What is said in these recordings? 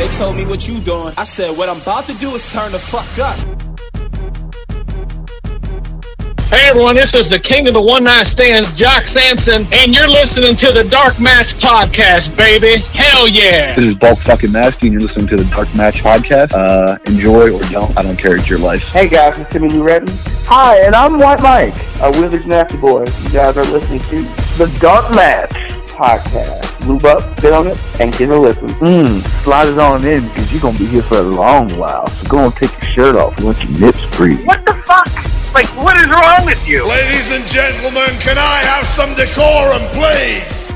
They told me what you doing. I said, what I'm about to do is turn the fuck up. Hey everyone, this is the king of the one night stands, Jock Sampson, and you're listening to the Dark Match Podcast, baby. Hell yeah! This is Bulk fucking Nasty, and you're listening to the Dark Match Podcast. Uh, enjoy or don't, I don't care. It's your life. Hey guys, it's Timmy Lou Retton. Hi, and I'm White Mike, a Wizard's Nasty Boy. You guys are listening to the Dark Match Podcast. Move up, sit on it, and give it a listen. Mmm, slide it on in because you're going to be here for a long while. So go and take your shirt off. We want your nips free. What the fuck? Like, what is wrong with you? Ladies and gentlemen, can I have some decorum, please?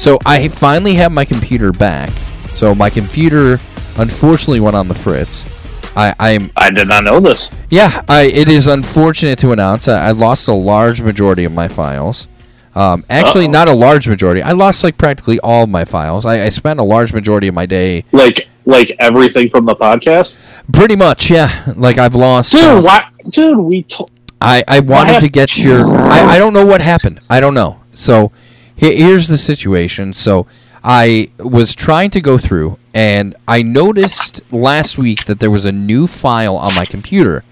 So I finally have my computer back. So my computer unfortunately went on the fritz. I, I'm I did not know this. yeah. I it is unfortunate to announce I, I lost a large majority of my files. Um, actually, Uh-oh. not a large majority. I lost like practically all of my files. I, I spent a large majority of my day, Like, like everything from the podcast, pretty much. Yeah, like I've lost. dude. um, why, dude? We to- I, I wanted to get your. I, I don't know what happened. I don't know. So he- here's the situation. So I was trying to go through, and I noticed last week that there was a new file on my computer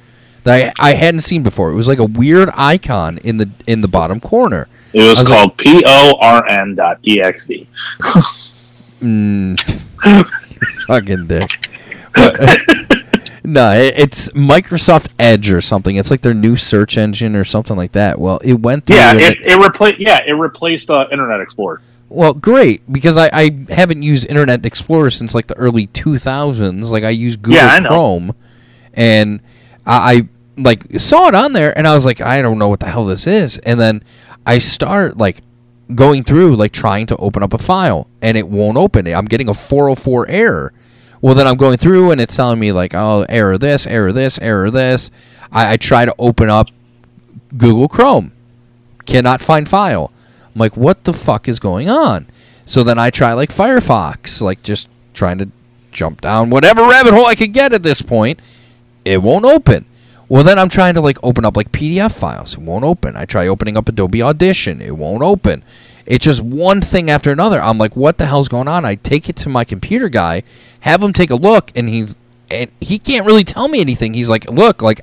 that I, I hadn't seen before. It was like a weird icon in the in the bottom corner. It was, was called P O R N dot E X D. Mm, fucking dick. But- no, it, it's Microsoft Edge or something. It's like their new search engine or something like that. Well, it went through. Yeah, and it, it replaced. Yeah, it replaced uh, Internet Explorer. Well, great because I, I haven't used Internet Explorer since like the early 2000s. Like I use Google Yeah, I. Chrome, and I, I like saw it on there, and I was like, I don't know what the hell this is. And then I start like going through like trying to open up a file, and it won't open. it. I'm getting a 404 error. Well, then I'm going through, and it's telling me like, oh, error this, error this, error this. I, I try to open up Google Chrome, cannot find file. I'm like, what the fuck is going on? So then I try like Firefox, like just trying to jump down whatever rabbit hole I could get at this point. It won't open. Well, then I'm trying to like open up like PDF files. It won't open. I try opening up Adobe Audition. It won't open. It's just one thing after another. I'm like, what the hell's going on? I take it to my computer guy, have him take a look, and he's and he can't really tell me anything. He's like, look, like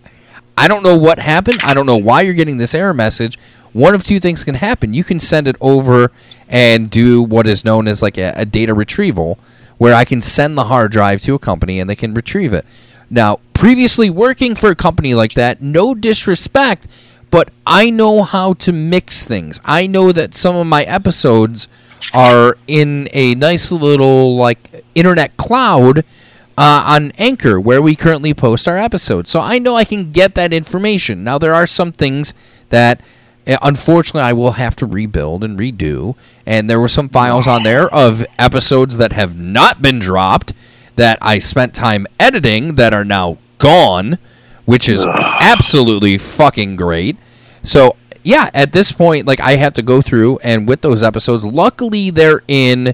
I don't know what happened. I don't know why you're getting this error message. One of two things can happen. You can send it over and do what is known as like a, a data retrieval, where I can send the hard drive to a company and they can retrieve it. Now, previously working for a company like that, no disrespect, but I know how to mix things. I know that some of my episodes are in a nice little like internet cloud uh, on Anchor, where we currently post our episodes. So I know I can get that information. Now there are some things that. uh, Unfortunately, I will have to rebuild and redo. And there were some files on there of episodes that have not been dropped that I spent time editing that are now gone, which is absolutely fucking great. So yeah, at this point, like I have to go through and with those episodes, luckily they're in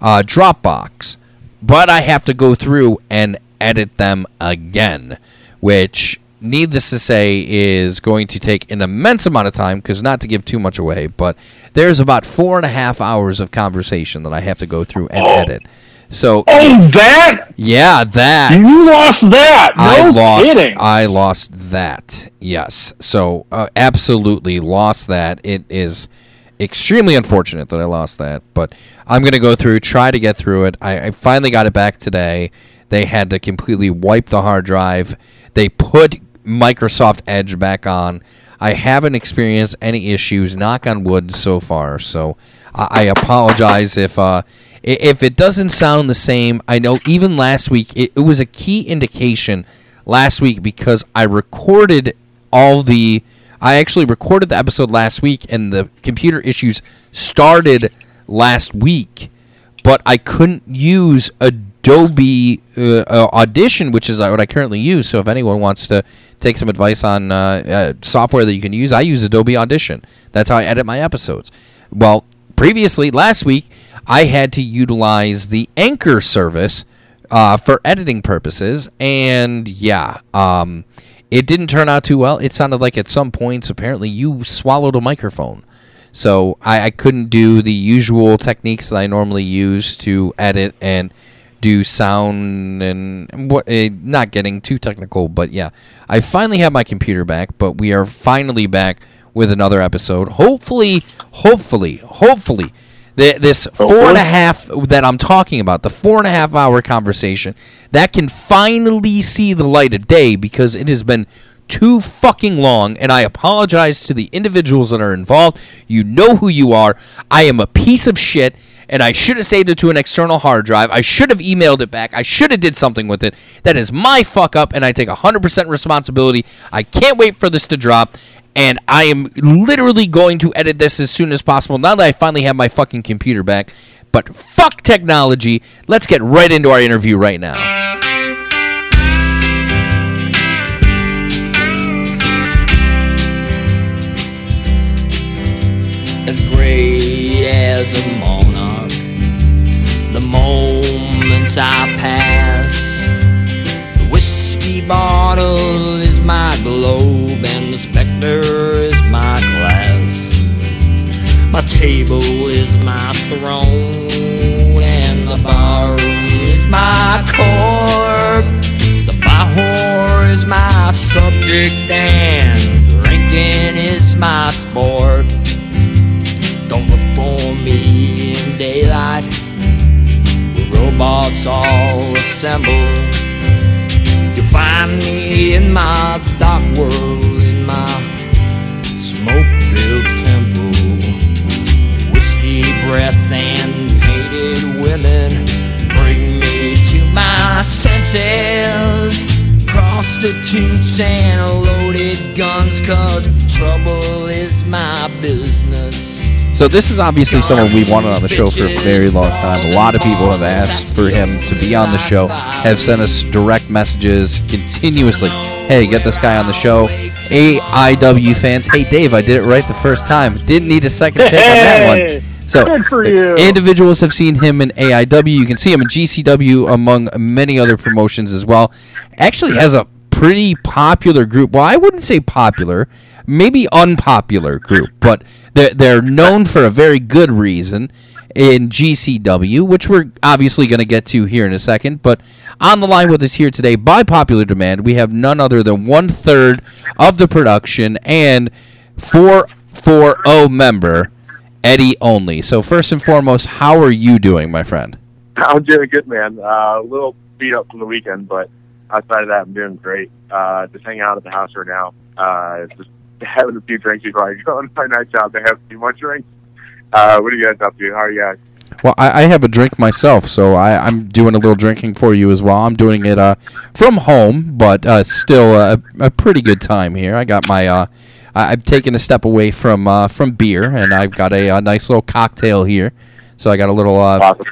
uh, Dropbox, but I have to go through and edit them again, which needless to say is going to take an immense amount of time because not to give too much away, but there's about four and a half hours of conversation that I have to go through and edit. So Oh, that yeah, that you lost that? No I lost. kidding. I lost that. Yes. So uh, absolutely lost that. It is extremely unfortunate that I lost that, but I'm gonna go through, try to get through it. I, I finally got it back today. They had to completely wipe the hard drive. They put Microsoft Edge back on. I haven't experienced any issues. Knock on wood so far. So I, I apologize if uh, if it doesn't sound the same. I know even last week it, it was a key indication last week because I recorded all the. I actually recorded the episode last week, and the computer issues started last week, but I couldn't use Adobe uh, uh, Audition, which is what I currently use. So if anyone wants to take some advice on uh, uh, software that you can use, I use Adobe Audition. That's how I edit my episodes. Well, previously last week, I had to utilize the Anchor service uh, for editing purposes, and yeah, um, it didn't turn out too well. It sounded like at some points apparently you swallowed a microphone. So I, I couldn't do the usual techniques that I normally use to edit and do sound and what eh, not getting too technical but yeah. I finally have my computer back but we are finally back with another episode. Hopefully hopefully hopefully th- this four and a half that i'm talking about the four and a half hour conversation that can finally see the light of day because it has been too fucking long and i apologize to the individuals that are involved. You know who you are. I am a piece of shit and I should have saved it to an external hard drive. I should have emailed it back. I should have did something with it. That is my fuck up, and I take 100% responsibility. I can't wait for this to drop, and I am literally going to edit this as soon as possible now that I finally have my fucking computer back. But fuck technology. Let's get right into our interview right now. as gray as a. Moments I pass, the whiskey bottle is my globe, and the specter is my glass. My table is my throne, and the bar is my corp. The bar is my subject, and drinking is my sport. Don't look for me in daylight. Robots all assemble. You'll find me in my dark world, in my So this is obviously someone we wanted on the show for a very long time. A lot of people have asked for him to be on the show, have sent us direct messages continuously. Hey, get this guy on the show. AIW fans, hey Dave, I did it right the first time. Didn't need a second take on that one. So Good for you. individuals have seen him in AIW. You can see him in GCW among many other promotions as well. Actually has a pretty popular group. Well, I wouldn't say popular, maybe unpopular group, but they're, they're known for a very good reason in GCW, which we're obviously going to get to here in a second. But on the line with us here today, by popular demand, we have none other than one third of the production and 440 member, Eddy Only. So, first and foremost, how are you doing, my friend? I'm doing good, man. Uh, a little beat up from the weekend, but outside of that, I'm doing great. Uh, just hanging out at the house right now. Uh, just having a few drinks before I go on my night job. to have a few more drinks. Uh, what are you guys up to? How are you guys? Well, I, I have a drink myself, so I, I'm doing a little drinking for you as well. I'm doing it uh, from home, but uh, still a, a pretty good time here. I got my, uh, I, I've taken a step away from uh, from beer, and I've got a, a nice little cocktail here. So I got a little, uh, Awesome.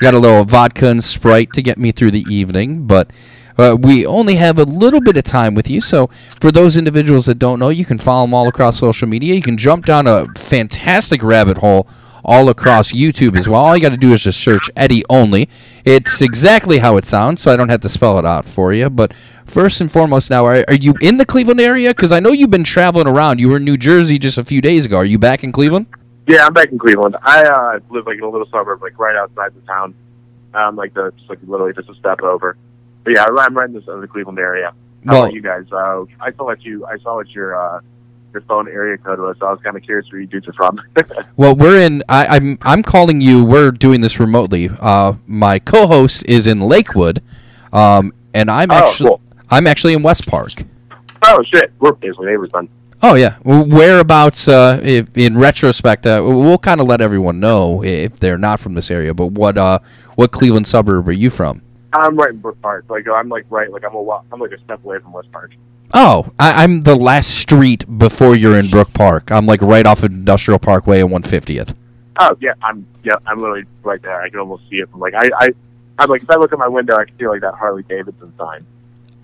got a little vodka and Sprite to get me through the evening, but. Uh, we only have a little bit of time with you, so for those individuals that don't know, you can follow them all across social media. You can jump down a fantastic rabbit hole all across YouTube as well. All you got to do is just search Eddy Only. It's exactly how it sounds, so I don't have to spell it out for you. But first and foremost, now, are, are you in the Cleveland area? Because I know you've been traveling around. You were in New Jersey just a few days ago. Are you back in Cleveland? Yeah, I'm back in Cleveland. I uh, live like in a little suburb, like right outside the town. Um, like the just like literally just a step over. But yeah, I'm right in the, the Cleveland area. How Well- about you guys? Uh, I saw what you I saw what your uh, your phone area code was. So I was kind of curious where you dudes are from. Well, we're in. I, I'm I'm calling you. We're doing this remotely. Uh, my co-host is in Lakewood, um, and I'm Oh, actually cool. I'm actually in West Park. oh shit, we're basically neighbors then. Oh yeah, whereabouts? Uh, if, in retrospect, uh, we'll kind of let everyone know if they're not from this area. But what uh, what Cleveland suburb are you from? I'm right in Brook Park. Like I'm like right like I'm a wa- I'm like a step away from West Park. Oh, I, I'm the last street before you're in Brook Park. I'm like right off of Industrial Parkway and 150th. Oh yeah, I'm yeah I'm literally right there. I can almost see it from like I I I'm like if I look at my window, I can see like that Harley Davidson sign.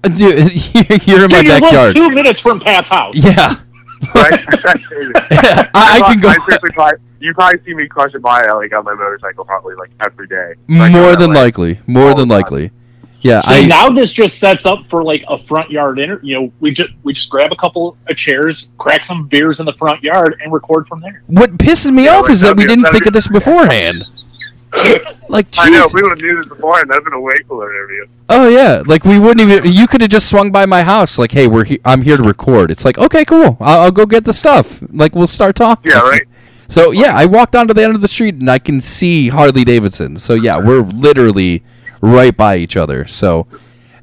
Uh, Dude, you're in my Dude, you live backyard. two minutes from Pat's house. Yeah, Right? I, I can go I seriously probably, you probably see me crush it by like on my motorcycle probably like every day. Like, more than way. likely. More than the time. likely. Yeah, See, I now this just sets up for like a front yard inter. You know, we just we just grab a couple of chairs, crack some beers in the front yard, and record from there. what pisses me off is that we didn't think of this beforehand. Like, I know. If we would have knew this before, and that'd been a way cooler interview. Oh yeah, like we wouldn't even. You could have just swung by my house, like, "Hey, we're he- I'm here to record." It's like, okay, cool. I'll, I'll go get the stuff. Like, we'll start talking. Yeah, right. So yeah, I walked onto the end of the street and I can see Harley Davidson. So yeah, we're literally right by each other. So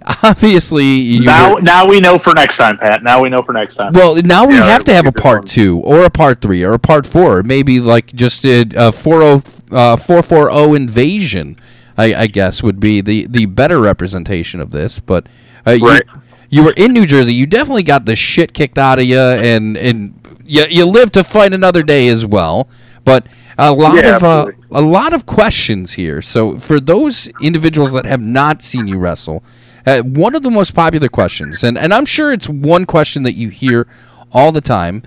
obviously, you Now, now we know for next time, Pat. Now we know for next time. well, now we Yeah, have to have a part going. two or a part three or a part four. Maybe like just a, a 40, uh, 440 invasion, I, I guess, would be the, the better representation of this. But uh, Right. you, you were in New Jersey. You definitely got the shit kicked out of you, and, and you, you live to fight another day as well. But a lot Yeah, of uh, a lot of questions here. So for those individuals that have not seen you wrestle, uh, one of the most popular questions, and, and I'm sure it's one question that you hear all the time,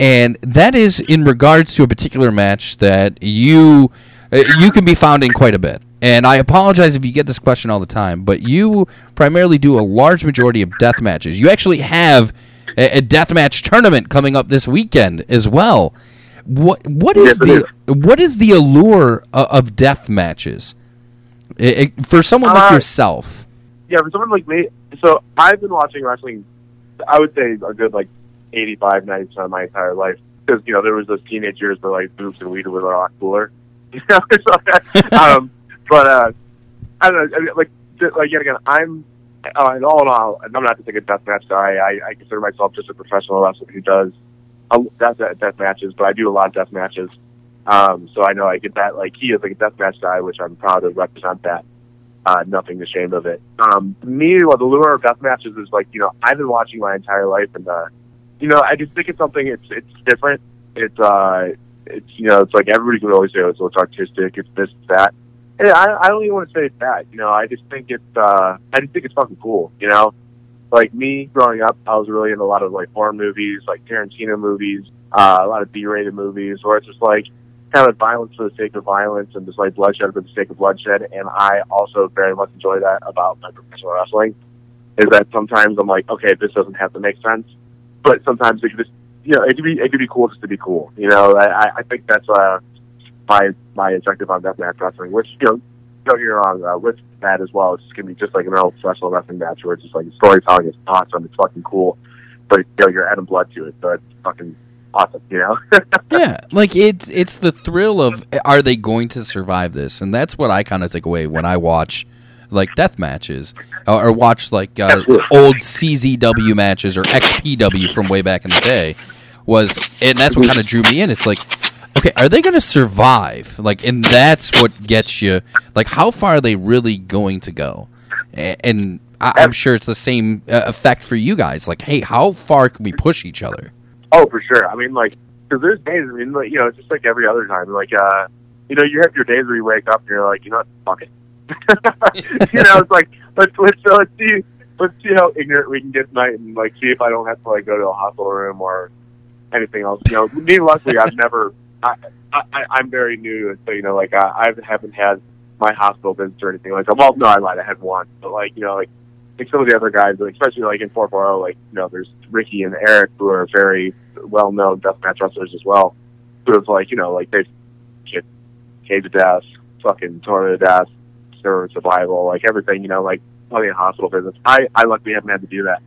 and that is in regards to a particular match that you uh, you can be found in quite a bit. And I apologize if you get this question all the time, but you primarily do a large majority of death matches. You actually have a, a death match tournament coming up this weekend as well. What what is Yes, it the what is the allure of, of death matches I- I- for someone like Uh, yourself? yeah, for someone like me, so I've been watching wrestling, I would say a good like 85, 90 percent of my entire life. Because you know there was those teenage years where like boobs and weed were a lot cooler. You know, so, um, but uh, I don't know. I mean, like, like yet again, I'm uh, in all in all, I'm not to take a deathmatch guy. I, I consider myself just a professional wrestler who does a, death, death matches, but I do a lot of death matches. Um, so I know I get that. Like he is like a death match guy, which I'm proud to represent that uh, nothing ashamed of it. Um, me, well, the lure of death matches is like, you know, I've been watching my entire life, and uh, you know, I just think it's something. It's it's different. It's uh, it's you know, it's like everybody can always say, oh, so it's artistic. It's this, that. I I don't even want to say it's bad. You know, I just think it's uh, I just think it's fucking cool. You know, like me growing up, I was really into a lot of like horror movies, like Tarantino movies, uh, a lot of B-rated movies, where it's just like kind of violence for the sake of violence and just like bloodshed for the sake of bloodshed. And I also very much enjoy that about my professional wrestling. Is that sometimes I'm like, okay, this doesn't have to make sense, but sometimes it could just, you know, it could be it could be cool just to be cool. You know, I- I think that's uh, my my objective on deathmatch wrestling. Which you know, don't get me wrong, uh, with that as well, it's just gonna be just like an old professional wrestling match where it's just like storytelling is awesome, it's fucking cool, but you know, you're adding blood to it, so it's fucking awesome. You know. yeah, like it's it's the thrill of are they going to survive this, and that's what I kind of take away when I watch like death matches or, or watch like uh, old CZW matches or XPW from way back in the day. Was and that's what kind of drew me in. It's like, okay, are they going to survive? Like, and that's what gets you. Like, how far are they really going to go? And I, I'm sure it's the same uh, effect for you guys. Like, hey, how far can we push each other? Oh, for sure. I mean, like, because there's days. I mean, like, you know, it's just like every other time. Like, uh, you know, you have your days where you wake up and you're like, you know what, fuck it. you know, it's like let's let's uh, let's see let's see how ignorant we can get tonight, and like see if I don't have to like go to a hospital room or anything else. You know, me luckily I've never. I, I I'm very new, so you know, like I, I haven't had my hospital visits or anything like that. Well, no, I lied. I had one, but like you know, like like some of the other guys, like, especially like in 440, like, you know, there's Ricky and Eric who are very well known deathmatch wrestlers as well. Who have like, you know, like they've get caged to death, fucking torn to death, served survival, like everything, you know, like plenty of hospital visits. I, I luckily haven't had to do that.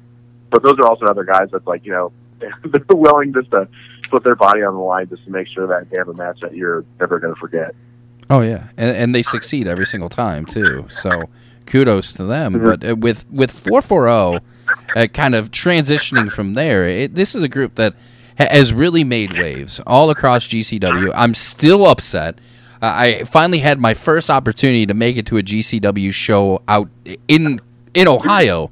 But those are also other guys that's like, you know, they're willing just to put their body on the line just to make sure that they have a match that you're never going to forget. Oh yeah, and, and they succeed every single time too. So kudos to them. Mhm. But uh, with with four four zero, uh, kind of transitioning from there, it, this is a group that has really made waves all across GCW. I'm still upset. Uh, I finally had my first opportunity to make it to a GCW show out in in Ohio,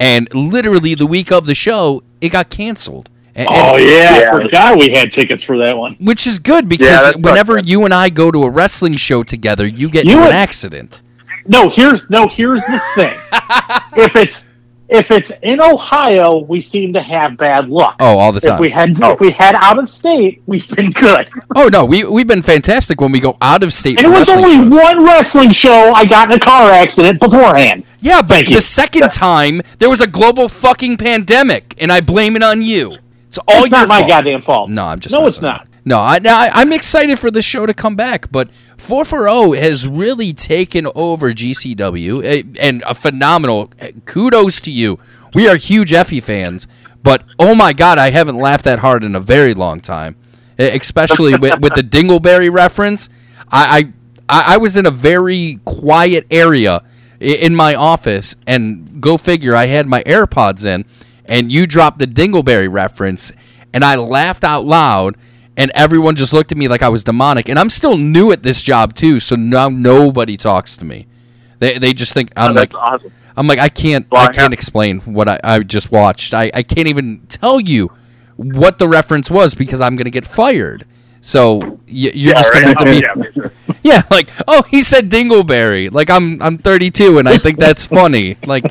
and literally the week of the show, it got canceled. And- Oh and- yeah, I forgot we had tickets for that one. which is good because that's whenever you and I go to a wrestling show together, you get You into an accident. No, here's no, here's the thing. if it's if it's in Ohio, we seem to have bad luck. Oh, all the If time. we head oh. if we head out of state, we've been good. Oh no, we we've been fantastic when we go out of state. And it was wrestling only shows. one wrestling show I got in a car accident beforehand. Yeah, but Thank you. the second time there was a global fucking pandemic, and I blame it on you. It's all it's your not my fault. goddamn fault. No, I'm just no, it's not. No, I, no, I, I'm excited for the show to come back, but 440 has really taken over GCW, eh, and a phenomenal eh, kudos to you. We are huge Effy fans, but oh my god, I haven't laughed that hard in a very long time, Eh, especially with, with the Dingleberry reference. I, I I was in a very quiet area in my office, and go figure, I had my AirPods in, and you dropped the Dingleberry reference, and I laughed out loud, and everyone just looked at me like I was demonic. And I'm still new at this job too, so now nobody talks to me. They they just think I'm Oh, like awesome. I'm like I can't Well, I I can't explain what I, I just watched. I, I can't even tell you what the reference was because I'm gonna get fired. So y- you're Yeah, just gonna right. have to be Yeah, yeah, like oh he said Dingleberry. Like I'm I'm 32 and I think that's funny. Like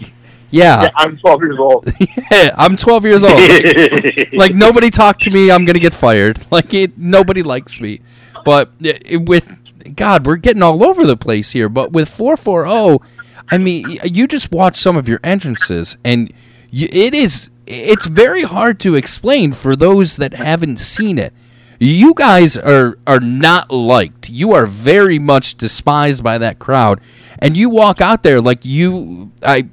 yeah, Yeah, I'm 12 years old. yeah, I'm 12 years old. Like, like, nobody talked to me, I'm gonna get fired. Like it, nobody likes me. But it, it- with God, we're getting all over the place here. But with 440, I mean, you just watch some of your entrances, and y it is it's very hard to explain for those that haven't seen it. You guys are are not liked. You are very much despised by that crowd, and you walk out there like you. I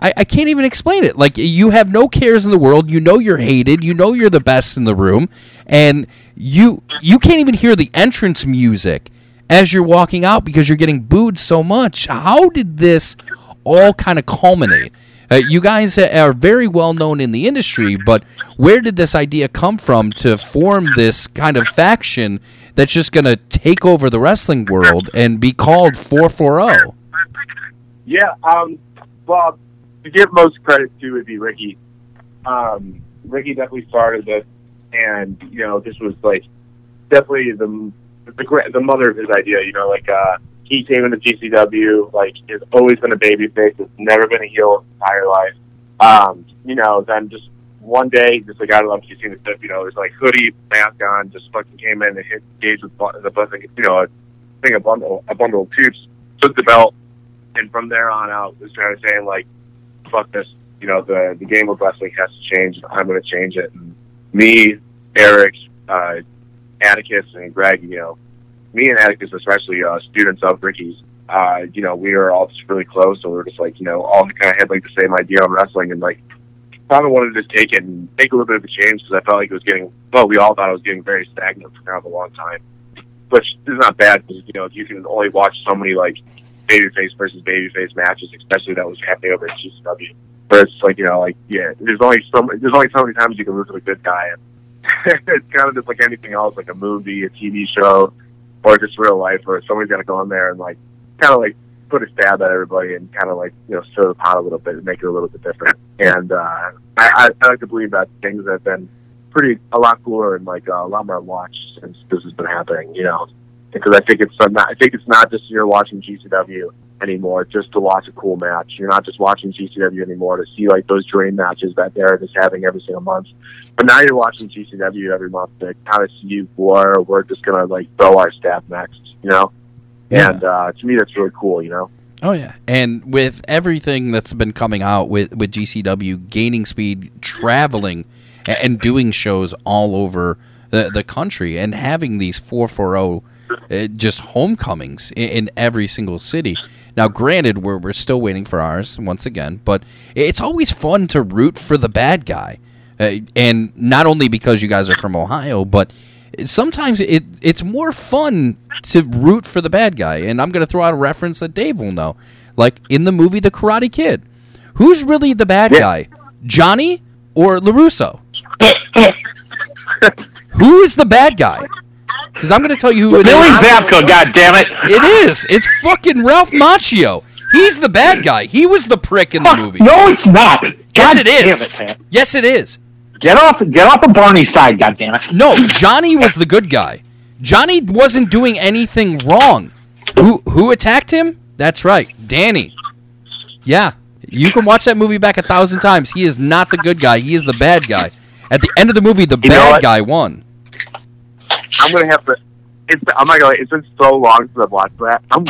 I, I can't even explain it. Like you have no cares in the world. You know you're hated. You know you're the best in the room, and you you can't even hear the entrance music as you're walking out because you're getting booed so much. How did this all kind of culminate? Uh, you guys are very well known in the industry, but where did this idea come from to form this kind of faction that's just going to take over the wrestling world and be called 440? Yeah, um, well, to give most credit to would be Ricky. Um, Ricky definitely started this, and you know, this was like definitely the the the mother of his idea. You know, like uh, he came into GCW, like has always been a baby face, has never been a heel his entire life. Um, you know, then just one day, just like I if you've seen the clip, you know, there's like hoodie, mask on, just fucking came in and hit Gage with the button, you know, a thing, a bundle, a bundle of tubes, took the belt, and from there on out was trying to saying like, fuck this, you know, the the game of wrestling has to change. I'm going to change it. And me, Eric, uh, Atticus, and Greg, you know, me and Atticus, especially uh, students of Ricky's, uh, you know, we were all just really close. So we were just like, you know, all kind of had like the same idea on wrestling, and like kind of wanted to just take it and make a little bit of a change because I felt like it was getting, well, we all thought it was getting very stagnant for kind of a long time. Which is not bad because you know if you can only watch so many like babyface versus babyface matches, especially that was happening over at GCW. Where it's like you know, like yeah, there's only so there's only so many times you can lose to a good guy, and it's kind of just like anything else, like a movie, a TV show, or just real life, where somebody's got to go in there and like kind of like put a stab at everybody and kind of like you know stir the pot a little bit and make it a little bit different. And uh, I, I, I like to believe that things have been pretty a lot cooler and like uh, a lot more watched since this has been happening. You know, because I think it's not, I think it's not just you're watching GCW anymore just to watch a cool match. You're not just watching GCW anymore to see like those dream matches that they're just having every single month. But now you're watching GCW every month to kind of see where we're just gonna like throw our staff next. You know, Yeah. and uh, to me that's really cool. You know. Oh yeah, and with everything that's been coming out with with GCW gaining speed, traveling, and doing shows all over the the country, and having these four four zero just homecomings in, in every single city. Now, granted, we're we're still waiting for ours once again, but it's always fun to root for the bad guy, uh, and not only because you guys are from Ohio, but sometimes it it's more fun to root for the bad guy. And I'm going to throw out a reference that Dave will know, like in the movie The Karate Kid. Who's really the bad guy, Johnny or Larusso? Who is the bad guy? Because I'm going to tell you who it Billy is. Zabka, God damn it! It is. It's fucking Ralph Macchio. He's the bad hmm. guy. He was the prick in the movie. No, it's not. God Yes, it is. It, man. Yes, it is. Get off, get off of Barney's side, God damn it! No, Johnny was the good guy. Johnny wasn't doing anything wrong. Who who attacked him? That's right, Danny. Yeah, You can watch that movie back a thousand times. He is not the good guy. He is the bad guy. At the end of the movie, the You bad guy won. I'm gonna have to. It's, oh I'm not gonna. It's been so long since I've watched that. I'm,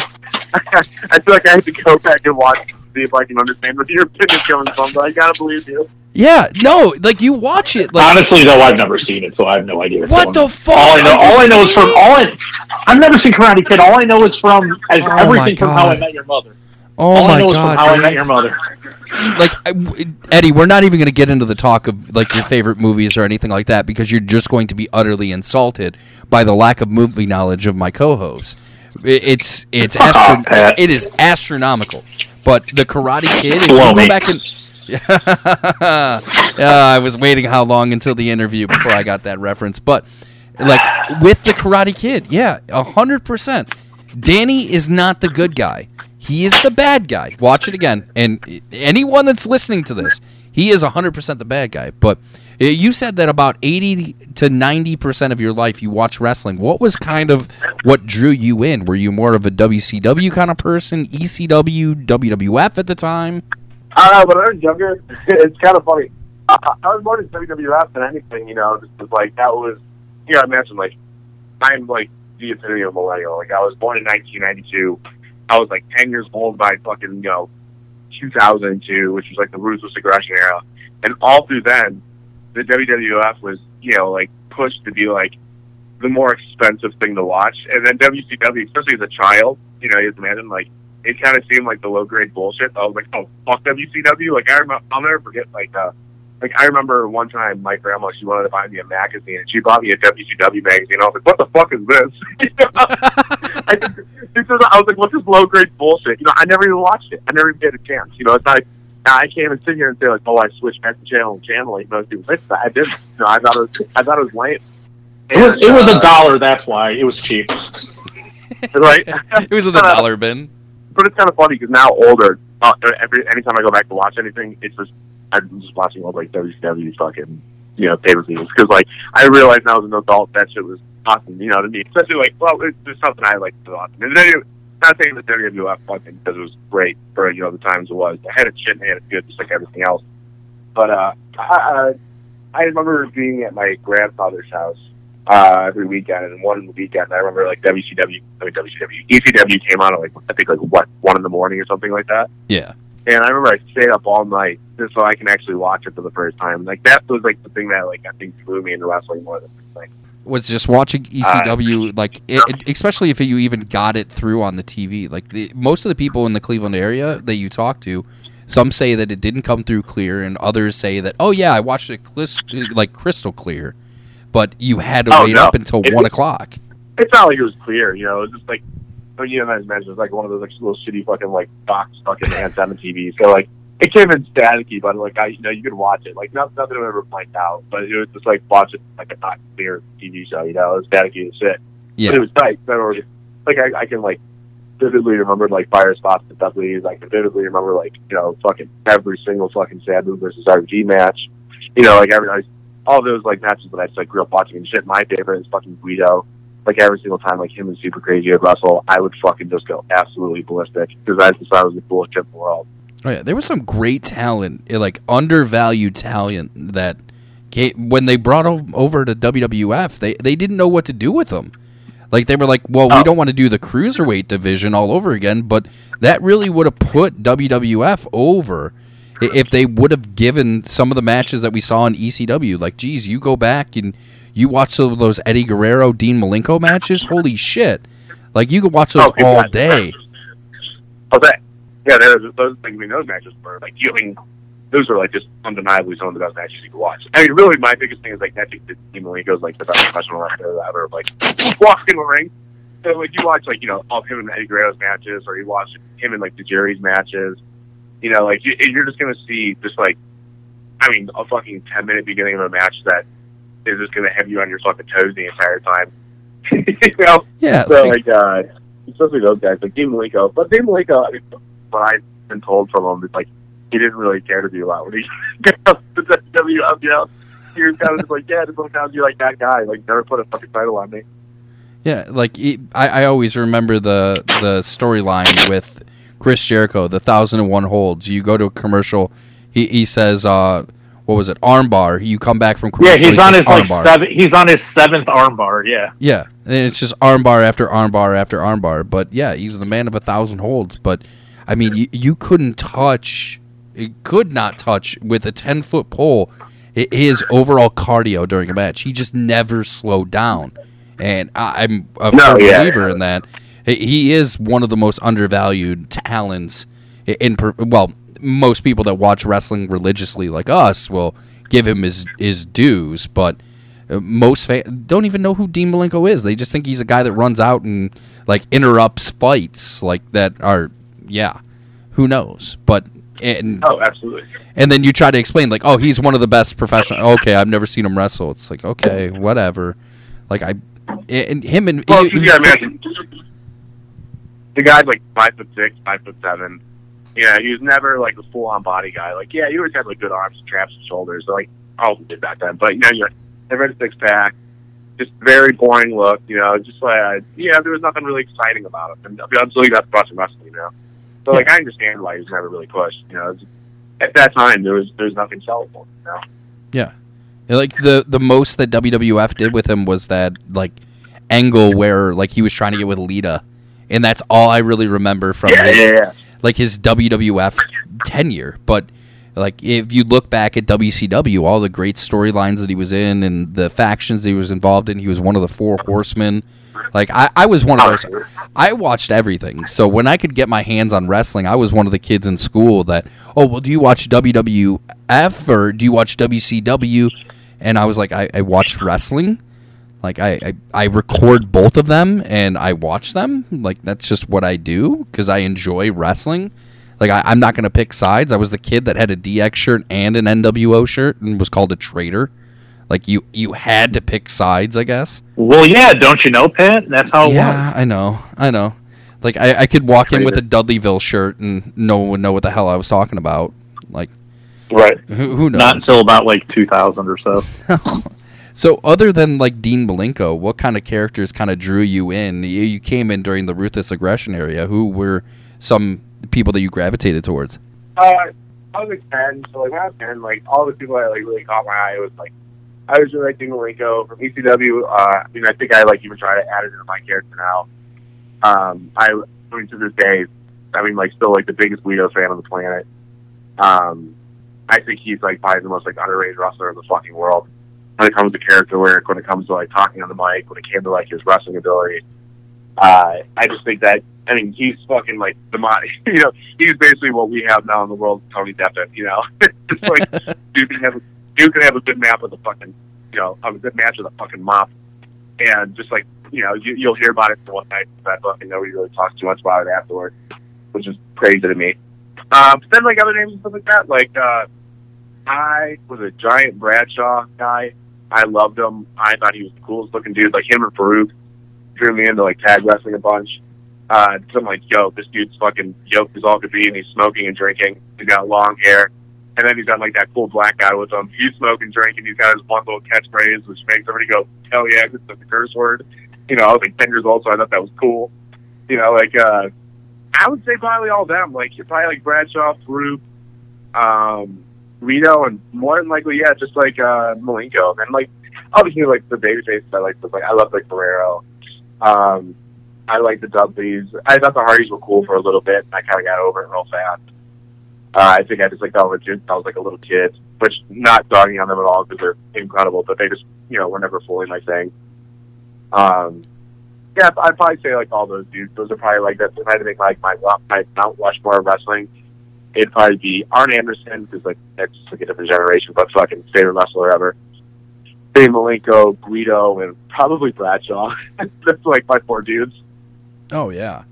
I feel like I have to go back and watch see if I can understand where your opinion's coming from. But I gotta believe you. Yeah, no, like you watch it. Like Honestly, though, I've never seen it, so I have no idea. What the fuck? All I know, all I know is from all I. I've never seen Karate Kid. All I know is from as Oh everything from How I Met Your Mother. Oh all my I know is god, How I Met Your Mother. like I- Eddy, we're not even going to get into the talk of like your favorite movies or anything like that because you're just going to be utterly insulted by the lack of movie knowledge of my co-host. It's it's astro- it is astronomical. But the Karate Kid, if you go back and yeah, I was waiting how long until the interview before I got that reference. But like with the Karate Kid, yeah, a hundred percent. Danny is not the good guy. He is the bad guy. Watch it again, and anyone that's listening to this, he is hundred percent the bad guy. But uh, you said that about eighty to ninety percent of your life you watch wrestling. What was kind of what drew you in? Were you more of a WCW kind of person, ECW, WWF at the time? Uh, when I was younger, it's kind of funny. I, I was more into WWF than anything, you know. Just like that was, you know, I mentioned like I'm like the epitome of a millennial. Like I was born in 1992. I was like 10 years old by fucking you know 2002, which was like the ruthless aggression era, and all through then, the WWF was you know like pushed to be like the more expensive thing to watch, and then WCW, especially as a child, you know, as you imagine like it kind of seemed like the low grade bullshit. I was like, oh fuck WCW. Like I remember, I'll never forget. Like, uh, like I remember one time my grandma she wanted to buy me a magazine and she bought me a WCW magazine. I was like, what the fuck is this? I, just, I was like, what's this low grade bullshit? You know, I never even watched it. I never even had a chance. You know, it's not. Like, I can't even sit here and say like, oh, I switched back to channel and channel like most people. It's, I didn't. You know, I thought it was. I thought it was lame. It was, it was uh, a dollar. That's why it was cheap. right? It was in the dollar bin. but it's kind of funny because now older, uh, every anytime I go back to watch anything, it's just I'm just watching old like WCW fucking you know pay per views because like I realize I was an adult that shit was awesome, you know, to me. Especially like well, it's just something I like to watch. And then, not saying that WWF fucking because it was great for you know the times it was. I had it shit and I had it good just like everything else. But uh, I, I I remember being at my grandfather's house uh, every weekend, and one weekend I remember like WCW, I mean WCW, ECW came on at like I think like what one in the morning or something like that. Yeah. And I remember I stayed up all night just so I can actually watch it for the first time. Like that was like the thing that like I think drew me into wrestling more than anything. was just watching Uh, ECW, like it, it- especially if you even got it through on the TV. Like the, most of the people in the Cleveland area that you talk to, some say that it didn't come through clear, and others say that oh yeah, I watched it like crystal clear, but you had to Oh, wait no. up until It- one o'clock. It's not like it was clear, you know. It was just like Mean, you know, imagine it was like one of those like little shitty fucking like box fucking antenna TVs. So like it came in staticky, but like I, you know, you could watch it. Like not, nothing would ever blanked out, but it was just like watch it like a not clear TV show. You know, it was staticky as shit. Yeah. But it was tight. So was, like I, I can like vividly remember like fire spots at Dudley's. I can vividly remember like you know fucking every single fucking Sabu versus RVD match. You know, like every all those like matches that I just like grew up watching and shit. My favorite is fucking Guido. Like every single time, like him and Super Crazy would wrestle, I would fucking just go absolutely ballistic because I just thought it was the coolest shit in the world. Oh, yeah, there was some great talent, eh, like undervalued talent that came, when they brought them over to WWF, they they didn't know what to do with them. Like they were like, well, we don't want to do the cruiserweight division all over again, but that really would have put WWF over if they would have given some of the matches that we saw in ECW. Like, geez, you go back and you watch some of those Eddie Guerrero, Dean Malenko matches. Holy shit! Like you could watch those Oh, all day. Oh, that yeah, there those like, I mean those matches were like you I mean those were like just undeniably some of the best matches you could watch. I mean, really, my biggest thing is like Magic Dean Malenko's like the best professional wrestler that ever like walked in the ring. So like you watch like you know all of him and Eddie Guerrero's matches, or you watch him in like the Jerry's matches. You know, like you, you're just gonna see just like I mean a fucking ten minute beginning of a match that is just gonna have you on your fucking toes the entire time. you know, Yeah, So like- like, uh, especially those guys like Dean Malenko, but Dean Malenko, I mean, what I've been told from him is like he didn't really care to do a lot when he got up to the WWF. You know, he was kind of just like, yeah, just want to be like that guy. Like never put a fucking title on me. Yeah, like it, I, I always remember the the storyline with Chris Jericho, the thousand and one holds. You go to a commercial, he he says, uh, what was it, armbar? You come back from Yeah, commercial. he's on his like seven. He's on his seventh armbar. Yeah. Yeah, and it's just armbar after armbar after armbar. But yeah, he's the man of a thousand holds. But I mean, you, you couldn't touch, it could not touch with a ten foot pole his overall cardio during a match. He just never slowed down, and I, I'm a No, firm yeah, believer yeah. in that. He- He is one of the most undervalued talents in per- well, most people that watch wrestling religiously like us will give him his his dues, but uh, most fans don't even know who Dean Malenko is. They just think he's a guy that runs out and like interrupts fights like that are yeah, who knows? But and Oh, absolutely. and then you try to explain like, oh, he's one of the best professional. Okay, I've never seen him wrestle. It's like okay, whatever. Like I and him and Well, he- you gotta imagine the guy's like five foot six, five foot seven. Yeah, he was never like a full on body guy. Like, yeah, he always had like good arms, and traps, and shoulders. Like all them did back then. But you know, you're never had a six pack. Just very boring look. You know, just like yeah, there was nothing really exciting about him. And until he got to Boston wrestling, you know. So like, I understand why he was never really pushed. You know, at that time there was there was nothing sellable. You know. Yeah. Like the the most that WWF did with him was that like angle where like he was trying to get with Lita, and that's all I really remember from Yeah, his, yeah, yeah. Like his WWF tenure. But like if you look back at WCW, all the great storylines that he was in and the factions that he was involved in, he was one of the four horsemen. Like I, I was one of those. I watched everything. So when I could get my hands on wrestling, I was one of the kids in school that, oh well, do you watch WWF or do you watch WCW? And I was like, I, I watch wrestling. Like I, I, I record both of them and I watch them. Like that's just what I do because I enjoy wrestling. Like I, I'm not gonna pick sides. I was the kid that had a DX shirt and an NWO shirt and was called a traitor. Like you, you had to pick sides, I guess. Well, yeah. Don't you know, Pat? That's how it yeah, was. I know, I know. Like I, I could walk in with a Dudleyville shirt and no one would know what the hell I was talking about. Like, right? Who, who knows? Not until about like 2000 or so. So, other than like Dean Malenko, what kind of characters kind of drew you in? You, came in during the ruthless aggression area. Who were some people that you gravitated towards? Uh, I was like ten, so like when I was ten, like all the people that like really caught my eye was like I was really like Dean Malenko from ECW. Uh, I mean, I think I like even tried to add it into my character now. Um, I, I mean, to this day, I mean, like still like the biggest Guido fan on the planet. Um, I think he's like probably the most like underrated wrestler in the fucking world when it comes to character work, when it comes to like talking on the mic, when it came to like his wrestling ability. Uh, I just think that I mean he's fucking like the mod. You know, he's basically what we have now in the world, Tony Deppen. You know, it's like dude can have a, dude can have a good map with a fucking you know have a good match with a fucking mop, and just like you know you, you'll hear about it for one night, but fucking nobody really talks too much about it afterward, which is crazy to me. Um, but then like other names and stuff like that, like uh, I was a giant Bradshaw guy. I loved him. I thought he was the coolest looking dude. Like him and Faarooq drew me into like tag wrestling a bunch. Uh, so I'm like, yo, this dude's fucking yoked as all could be, and he's smoking and drinking. He's got long hair, and then he's got like that cool black guy with him. He's smoking, drinking. He's got his one little catchphrase, which makes everybody go, hell yeah, because it's a curse word. You know, I was like 10 years old, so I thought that was cool. You know, like, uh, I would say probably all them. Like, you're probably like Bradshaw, Faarooq, um, Rito, and more than likely, yeah, just like uh, Malenko. And like, obviously, like the baby faces I like, like I love like Guerrero. Um, I like the Dudleys. I thought the Hardys were cool for a little bit. and I kind of got over it real fast. Uh, I think I just like fell legit. I was like a little kid, which not dogging on them at all because they're incredible, but they just you know were never fully my thing. Um, yeah, I'd probably say like all those dudes. Those are probably like that. If I had to make like my my Mount Rushmore of wrestling, it'd probably be Arn Anderson because like that's like a different generation, but fucking favorite wrestler ever. Dave Malenko, Guido, and probably Bradshaw. that's like my four dudes. Oh yeah.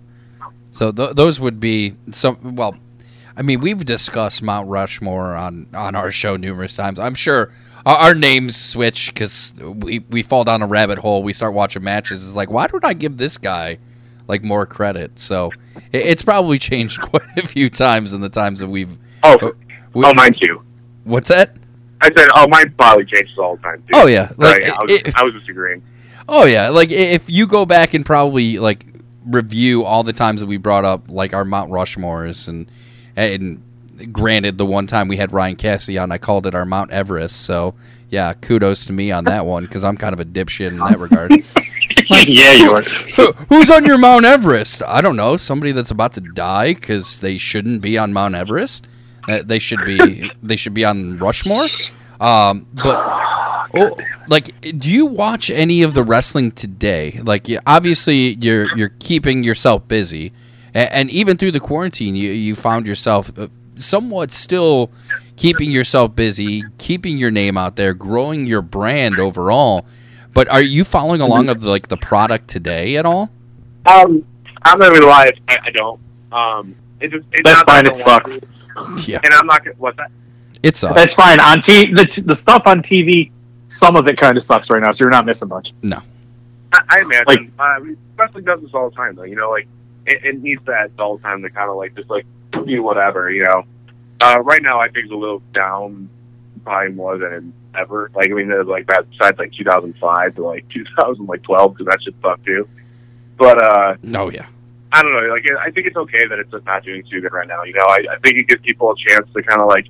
So th- those would be some. Well, I mean, we've discussed Mount Rushmore on on our show numerous times. I'm sure our, our names switch because we we fall down a rabbit hole. We start watching matches. It's like, why don't I give this guy like more credit? So it's probably changed quite a few times in the times that we've. Oh, uh, we, oh, mine too. What's that? I said, oh, mine probably changes all the time. Too. Oh, yeah. Like, Like, I, was, I was just agreeing. Oh yeah, like if you go back and probably like review all the times that we brought up like our Mount Rushmores and and granted the one time we had Ryan Cassidy on, I called it our Mount Everest. So yeah, kudos to me on that one because I'm kind of a dipshit in that regard. yeah, you are. Who- Who's on your Mount Everest? I don't know. Somebody that's about to die because they shouldn't be on Mount Everest. Uh, they should be. They should be on Rushmore. Um, but oh, like, do you watch any of the wrestling today? Like, you- obviously, you're you're keeping yourself busy, and, and even through the quarantine, you you found yourself uh, somewhat still keeping yourself busy, keeping your name out there, growing your brand overall. But are you following along of like the product today at all? Um, I'm not gonna lie, I, I don't. Um, it just it's That's not that fine. It sucks. Yeah, And I'm not gonna. What's that? it sucks. That's fine. On t- the, the stuff on TV, some of it kind of sucks right now, so you're not missing much. No, I, I imagine. Like- uh, wrestling does this all the time, though. You know, like it, it needs that all the time to kind of like just like do whatever. You know, uh, right now I think it's a little down, probably more than ever. Like I mean, like that besides like 2005 to like 2012 because that shit sucked too. But uh, no, yeah, I don't know. Like, I think it's okay that it's just not doing too good right now. You know, I, I think it gives people a chance to kind of like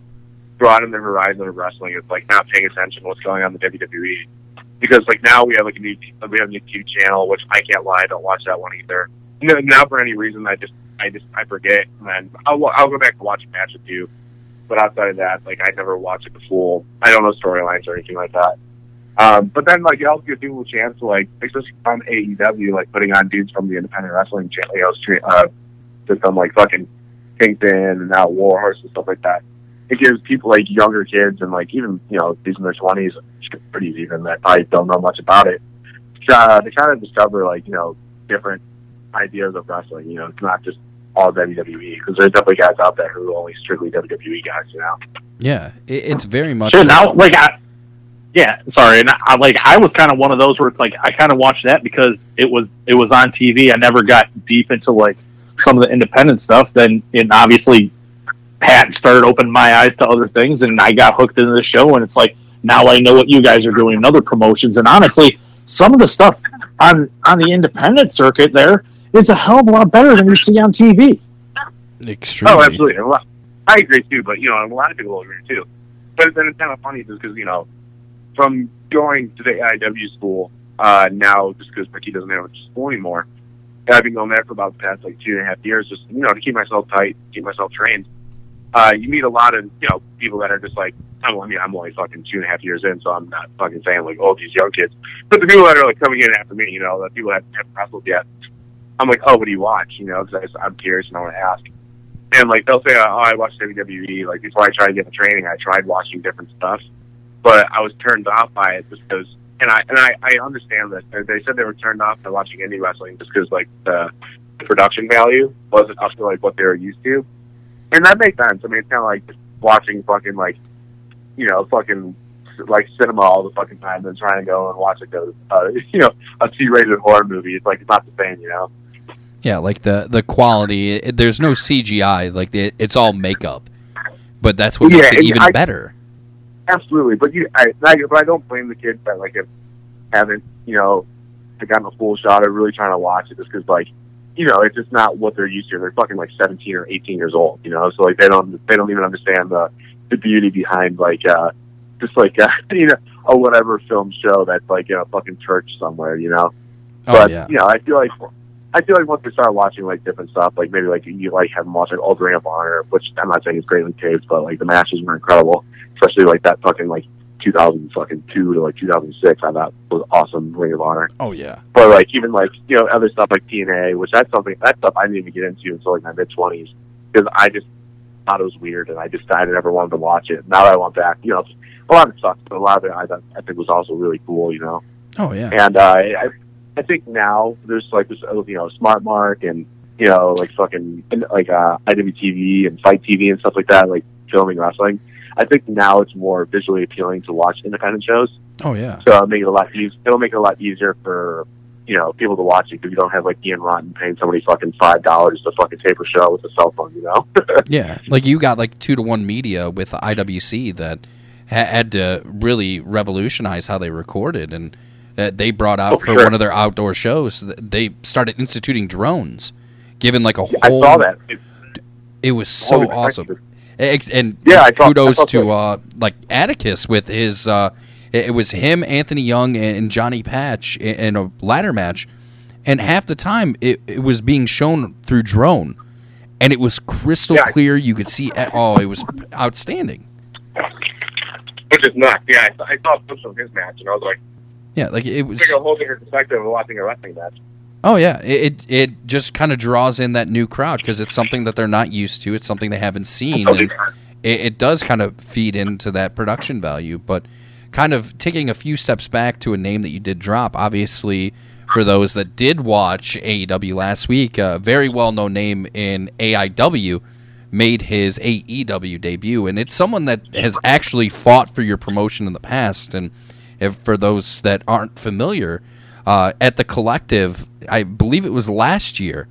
broaden their horizon of wrestling. It's like not paying attention to what's going on in the WWE because like now we have like a new we have a new TV channel, which I can't lie, I don't watch that one either. No, now for any reason, I just I just I forget, and then I'll I'll go back and watch a match with you. But outside of that, like I never watched it before. I don't know storylines or anything like that. Um, but then, like, it also gives people a chance to, like, especially on AEW, like, putting on dudes from the independent wrestling channel, you know, street, uh, system, like, fucking Kingpin and now Warhorse and stuff like that. It gives people, like, younger kids and, like, even, you know, these in their 20s, pretty even, that probably don't know much about it, uh, to kind of discover, like, you know, different ideas of wrestling. You know, it's not just all WWE, because there's definitely guys out there who are only strictly WWE guys, you know? yeah. It, it's very much. Shit, now, like, I, yeah, sorry, and I, like, I was kind of one of those where it's like I kind of watched that because it was it was on TV. I never got deep into like some of the independent stuff. Then, and obviously, Pat started opening my eyes to other things, and I got hooked into the show. And it's like now I know what you guys are doing in other promotions. And honestly, some of the stuff on on the independent circuit there, it's a hell of a lot better than you see on TV. Extremely. Oh, absolutely. I agree too, but you know, a lot of people agree too. But then it's kind of funny just because you know, from going to the AIW school uh, now, just because Ricky doesn't have a school anymore, and I've been going there for about the past like two and a half years, just you know, to keep myself tight, keep myself trained. Uh, you meet a lot of you know people that are just like, I mean, I'm only fucking two and a half years in, so I'm not fucking saying like, oh, these young kids, but the people that are like coming in after me, you know, the people that haven't wrestled yet. I'm like, oh, what do you watch? You know, because I'm curious and I want to ask and like they'll say, "Oh, I watched WWE." Like before I tried to get the training, I tried watching different stuff, but I was turned off by it just because. And I and I, I understand that They- they said they were turned off by watching indie wrestling just because like the production value wasn't up to like what they were used to, and that makes sense. I mean, it's kind of like just watching fucking like, you know, fucking like cinema all the fucking time, and trying to go and watch like a uh, you know a T-rated horror movie. It's like it's not the same, you know. Yeah, like the the quality. It, there's no CGI. Like it, it's all makeup, but that's what makes it even I- better. Absolutely, but you, I, I, but I don't blame the kids that like have, haven't, you know, gotten a full shot of really trying to watch it just because, like, you know, it's just not what they're used to. They're fucking like seventeen or eighteen years old, you know, so like they don't, they don't even understand the the beauty behind like, uh, just like uh, you know, a whatever film show that's like in a fucking church somewhere, you know. Oh But yeah, you know, I feel like I feel like once they start watching like different stuff, like maybe like you like have them watch like Old Ring of Honor, which I'm not saying is greatly taped, but like the matches were incredible, especially like that fucking like 2000 fucking two to like 2006. I thought was awesome Ring of Honor. oh yeah, But like even like you know other stuff like TNA, which that's something that stuff I didn't even get into until like my mid 20s because I just thought it was weird and I just I never wanted to watch it. Now that I want back, you know, a lot of it sucks, but a lot of it I thought I think was also really cool, you know. oh yeah. And uh, I, I think now there's like this, uh, you know, Smart Mark and you know, like fucking like uh, IWTV and FITE TV and stuff like that, like filming wrestling. I think now it's more visually appealing to watch independent shows, Oh yeah. so it'll make it a lot easier. It'll make it a lot easier for you know people to watch it because you don't have like Ian Rotten paying somebody fucking five dollars to fucking tape a show with a cell phone, you know. Yeah, like you got like two to one media with IWC that ha- had to really revolutionize how they recorded, and that they brought out Oh, for sure. one of their outdoor shows. They started instituting drones, given like a whole. I saw that. It- It was so Holy awesome. And Yeah, I saw- kudos I to uh, like Atticus with his. Uh, it was him, Anthony Young, and Johnny Patch in, a ladder match, and half the time it, it was being shown through drone, and it was crystal Yeah. clear. You could see. a- Oh, it was outstanding. Which is nuts. Yeah, I saw, I saw clips from his match, and I was like, Yeah, like it was. it's like a whole different perspective of watching a wrestling match. Oh yeah, it it, it just kind of draws in that new crowd because it's something that they're not used to. It's something they haven't seen, and it, it does kind of feed into that production value. But kind of taking a few steps back to a name that you did drop, obviously. For those that did watch AEW last week, a very well known name in AIW made his AEW debut, and it's someone that has actually fought for your promotion in the past. And if, for those that aren't familiar, uh, at the collective, I believe it was last year,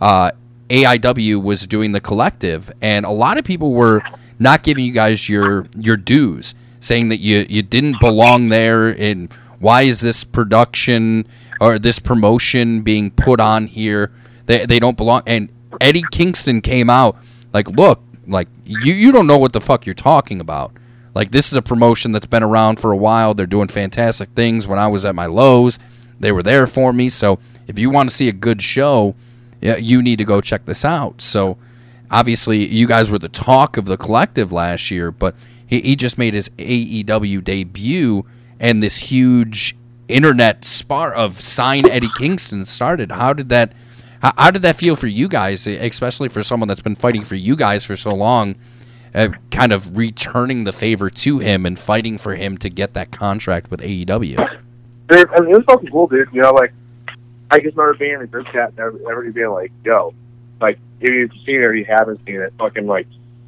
uh, AIW was doing the collective, and a lot of people were not giving you guys your your dues, saying that you you didn't belong there, and why is this production or this promotion being put on here? They they don't belong. And Eddie Kingston came out like, look, like you you don't know what the fuck you're talking about. Like this is a promotion that's been around for a while. They're doing fantastic things. When I was at my lows, they were there for me. So if you want to see a good show, you need to go check this out. So obviously, you guys were the talk of the collective last year, but he, he just made his AEW debut, and this huge internet spar of sign Eddie Kingston started. How did that? How, how did that feel for you guys, especially for someone that's been fighting for you guys for so long? Uh, kind of returning the favor to him and fighting for him to get that contract with AEW. Dude, I mean, it was fucking cool, dude. You know, like, I just remember being in the group chat and everybody being like, yo, like, if you've seen it or you haven't seen it, fucking, like,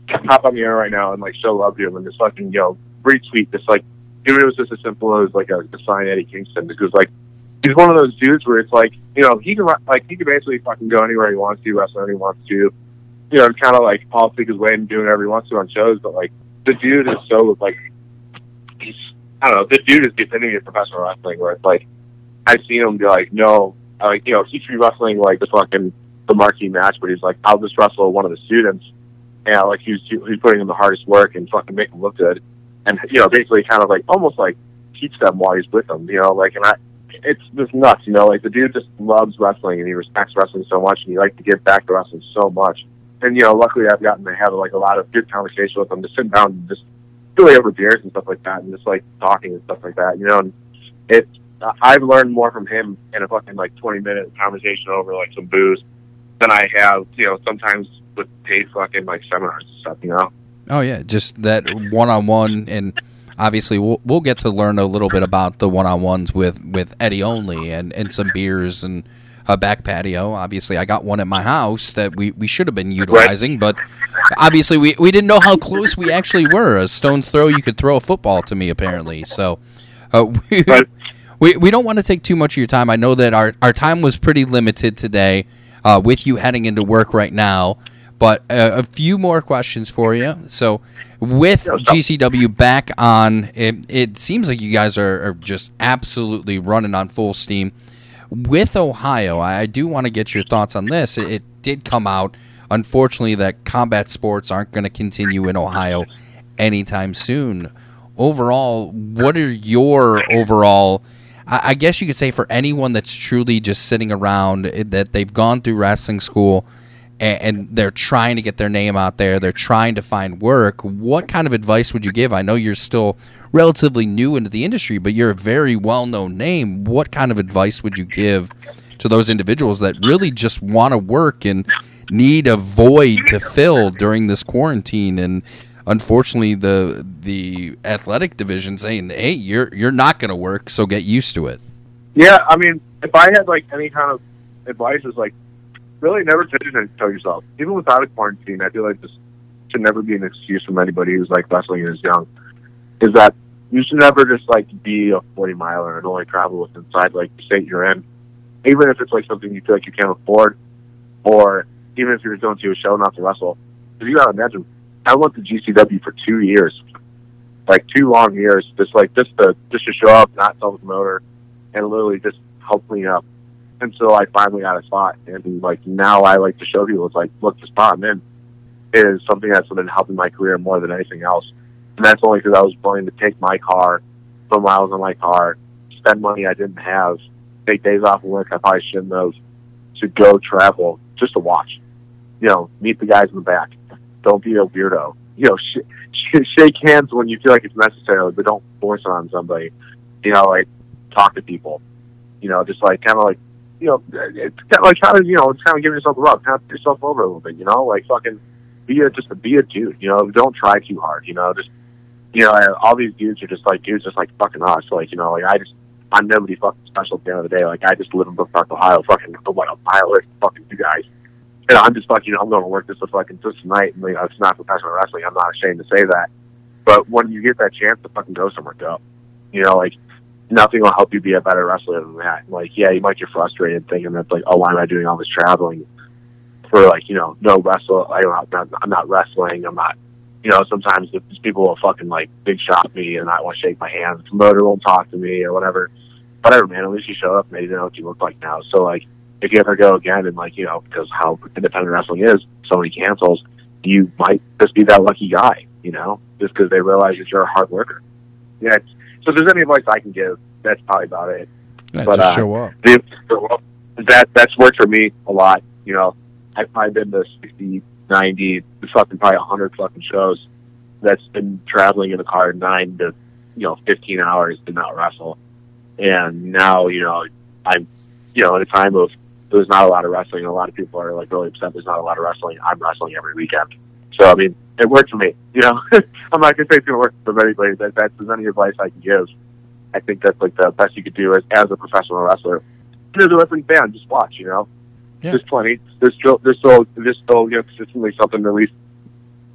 hop on the air right now and, like, show love to him and just fucking, yo, retweet this, like, it was just as simple as, like, a, a sign Eddie Kingston, because, like, he's one of those dudes where it's like, you know, he can, like, he can basically fucking go anywhere he wants to, wrestle anywhere he wants to, you know, I'm kind of, like, Paul politic his way and do whatever he wants to on shows, but, like, the dude is so, like, he's, I don't know, the dude is the epitome of professional wrestling, where it's like, I've seen him be like, no, like, you know, he should be wrestling like the fucking, the marquee match, but he's like, I'll just wrestle one of the students. And uh, like, he's, he's putting in the hardest work and fucking make them look good. And, you know, basically kind of like, almost like teach them while he's with them, you know, like, and I, it's just nuts, you know, like the dude just loves wrestling and he respects wrestling so much and he likes to give back to wrestling so much. And, you know, luckily I've gotten to have like a lot of good conversations with him, just sitting down and just really over beers and stuff like that and just like talking and stuff like that, you know, and uh, I've learned more from him in a fucking like 20 minute conversation over like some booze than I have, you know, sometimes with paid fucking like seminars and stuff, you know? Oh yeah, just that one on one, and obviously we'll we'll get to learn a little bit about the one on ones with with Eddy Only, and and some beers and a back patio. Obviously, I got one at my house that we we should have been utilizing, but obviously we we didn't know how close we actually were. A stone's throw, you could throw a football to me apparently. So. Uh, we, we, we don't want to take too much of your time. I know that our, our time was pretty limited today uh, with you heading into work right now. But uh, a few more questions for you. So, with GCW back on, it, it seems like you guys are, are just absolutely running on full steam. With Ohio, I do want to get your thoughts on this. It, it did come out, unfortunately, that combat sports aren't going to continue in Ohio anytime soon. Overall, what are your overall? I I guess you could say for anyone that's truly just sitting around eh, that they've gone through wrestling school and, and they're trying to get their name out there, they're trying to find work. What kind of advice would you give? I know you're still relatively new into the industry, but you're a very well known name. What kind of advice would you give to those individuals that really just want to work and need a void to fill during this quarantine and unfortunately the the athletic division saying hey you're you're not going to work so get used to it Yeah, I mean, if I had like any kind of advice, is like really never tell yourself. Even without a quarantine, I feel like this should never be an excuse from anybody who's like wrestling and is young. Is that you should never just like be a forty miler and only travel with inside like the state you're in, even if it's like something you feel like you can't afford, or even if you're going to a show not to wrestle. Because you gotta imagine, I went to GCW for two years, like two long years, just like just to just to show up, not the promoter, and literally just help clean up until I finally got a spot. And like now, I like to show people it's like, look, the spot I'm in is something that's been helping my career more than anything else. And that's only because I was willing to take my car, put miles on my car, spend money I didn't have, take days off of work I probably shouldn't have, to go travel just to watch. You know, meet the guys in the back. Don't be a weirdo. You know, sh- sh- shake hands when you feel like it's necessary, but don't force it on somebody. You know, like talk to people. You know, just like kind of like, you know, it's kind of like kind of you know, it's kind of giving yourself a rub, kind of yourself over a little bit. You know, like fucking be a just be a dude. You know, don't try too hard. You know, just you know, all these dudes are just like dudes, just like fucking us. Like you know, like I just I'm nobody fucking special at the end of the day. Like I just live in Brook Park, Ohio, fucking I'm like a away from fucking you guys. And I'm just fucking, you know, I'm going to work this fucking just tonight. And you know, it's not professional wrestling. I'm not ashamed to say that. But when you get that chance to fucking go somewhere, go. You know, like nothing will help you be a better wrestler than that. Like, yeah, you might get frustrated thinking that like, oh, why am I doing all this traveling for like, you know, no wrestle? I don't, I'm not, I'm not wrestling. I'm not. You know, sometimes people will fucking like big shot me and I want to shake my hand. The promoter won't talk to me or whatever. Whatever, man. At least you show up. Maybe they know what you look like now. So like, if you ever go again and like, you know, because how independent wrestling is, so many cancels, you might just be that lucky guy, you know, just because they realize that you're a hard worker. Yeah. It's, so if there's any advice I can give, that's probably about it. Yeah, but just uh, show up. the- that that's worked for me a lot. You know, I've probably been to 60, 90, fucking probably 100 fucking shows. That's been traveling in a car nine to, you know, 15 hours to not wrestle. And now, you know, I'm, you know, in a time of there's not a lot of wrestling. A lot of people are like really upset. There's not a lot of wrestling. I'm wrestling every weekend. So I mean, it worked for me. You know, I'm not gonna say it's gonna work for everybody. That that's as any advice I can give. I think that's like the best you could do as as a professional wrestler. And as a wrestling fan, just watch. You know, Yeah. there's plenty. There's still there's still there's still you know consistently something released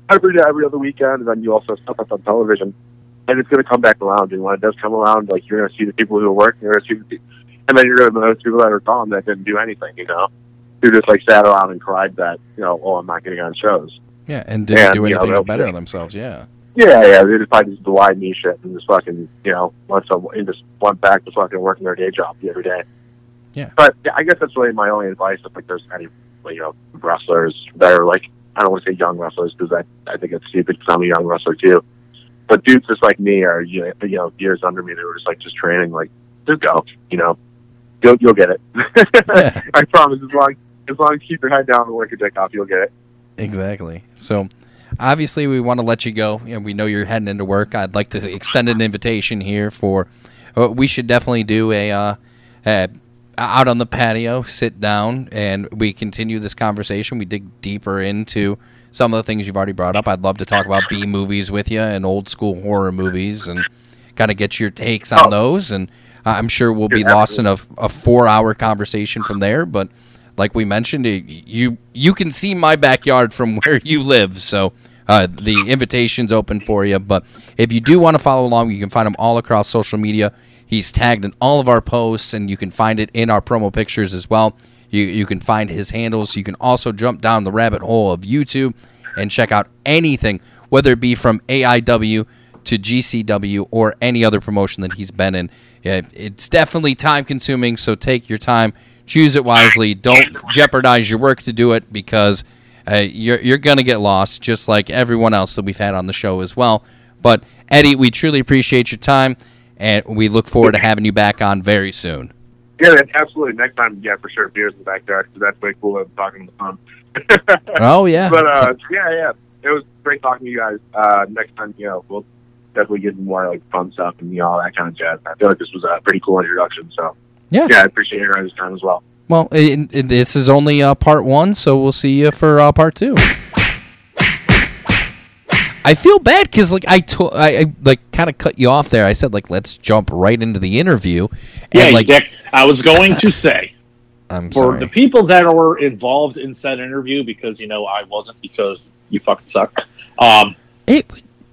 every day, every other weekend, and then you also have stuff that's on television. And it's going to come back around. And when it does come around, like you're going to see the people who are working, you're going to see the, and then you're going to know the people that are gone that didn't do anything. You know, who just like sat around and cried that you know, oh, I'm not getting on shows. Yeah, and didn't And, do you know, anything to better themselves. Yeah. Yeah, yeah, they just probably just the wide knee shit and just fucking, you know, went some and just went back to fucking working their day job the every day. Yeah. But yeah, I guess that's really my only advice. If like there's any, you know, wrestlers that are like, I don't want to say young wrestlers because I I think it's stupid because I'm a young wrestler too. But dudes just like me are you know, you know years under me. They were just like just training, like just go, you know, you'll you'll get it. I promise. As long as long as you keep your head down and work your dick off, you'll get it. Exactly. So, obviously, we want to let you go, and we know you're heading into work. I'd like to extend an invitation here for. Uh, we should definitely do a uh, uh, out on the patio, sit down, and we continue this conversation. We dig deeper into some of the things you've already brought up. I'd love to talk about B movies with you and old school horror movies, and kind of get your takes on those. And I'm sure we'll be lost in a, a four hour conversation from there, but like we mentioned, you you can see my backyard from where you live, so uh, the invitation's open for you. But if you do want to follow along, you can find him all across social media. He's tagged in all of our posts, and you can find it in our promo pictures as well. You you can find his handles. You can also jump down the rabbit hole of YouTube and check out anything, whether it be from AIW to GCW or any other promotion that he's been in. It's definitely time consuming, so take your time, choose it wisely. Don't jeopardize your work to do it because uh, you're you're gonna get lost, just like everyone else that we've had on the show as well. But Eddy, we truly appreciate your time, and we look forward to having you back on very soon. Yeah, absolutely. Next time, yeah, for sure. Beers in the backyard because that's way cooler than talking on the phone. Oh, yeah. But uh, yeah, yeah, it was great talking to you guys. Uh, next time, you know, we'll definitely get more like fun stuff and you know all that kind of jazz. I feel like this was a pretty cool introduction. So Yeah. yeah, I appreciate your guys' time as well. Well, i i this is only uh, part one, so we'll see you for uh, part two. I feel bad because like I, to- I, I like kind of cut you off there. I said like let's jump right into the interview. Yeah, like Dick, I was going to say I'm for sorry. the people that were involved in said interview, because you know I wasn't because you fucking suck. Um, it,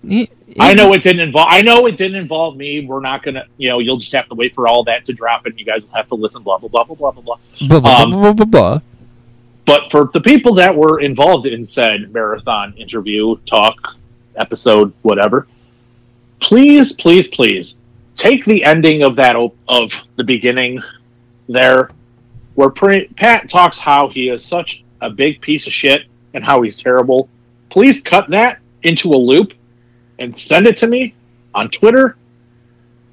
it, I know it didn't involve. I know it didn't involve me. We're not gonna. You know, you'll just have to wait for all that to drop, and you guys will have to listen. Blah blah blah blah blah blah blah. Blah, blah, Um, blah, blah, blah, blah. But for the people that were involved in said marathon interview, talk, episode, whatever, please, please, please take the ending of that op- of the beginning there, where pre- Pat talks how he is such a big piece of shit and how he's terrible. Please cut that into a loop and send it to me on Twitter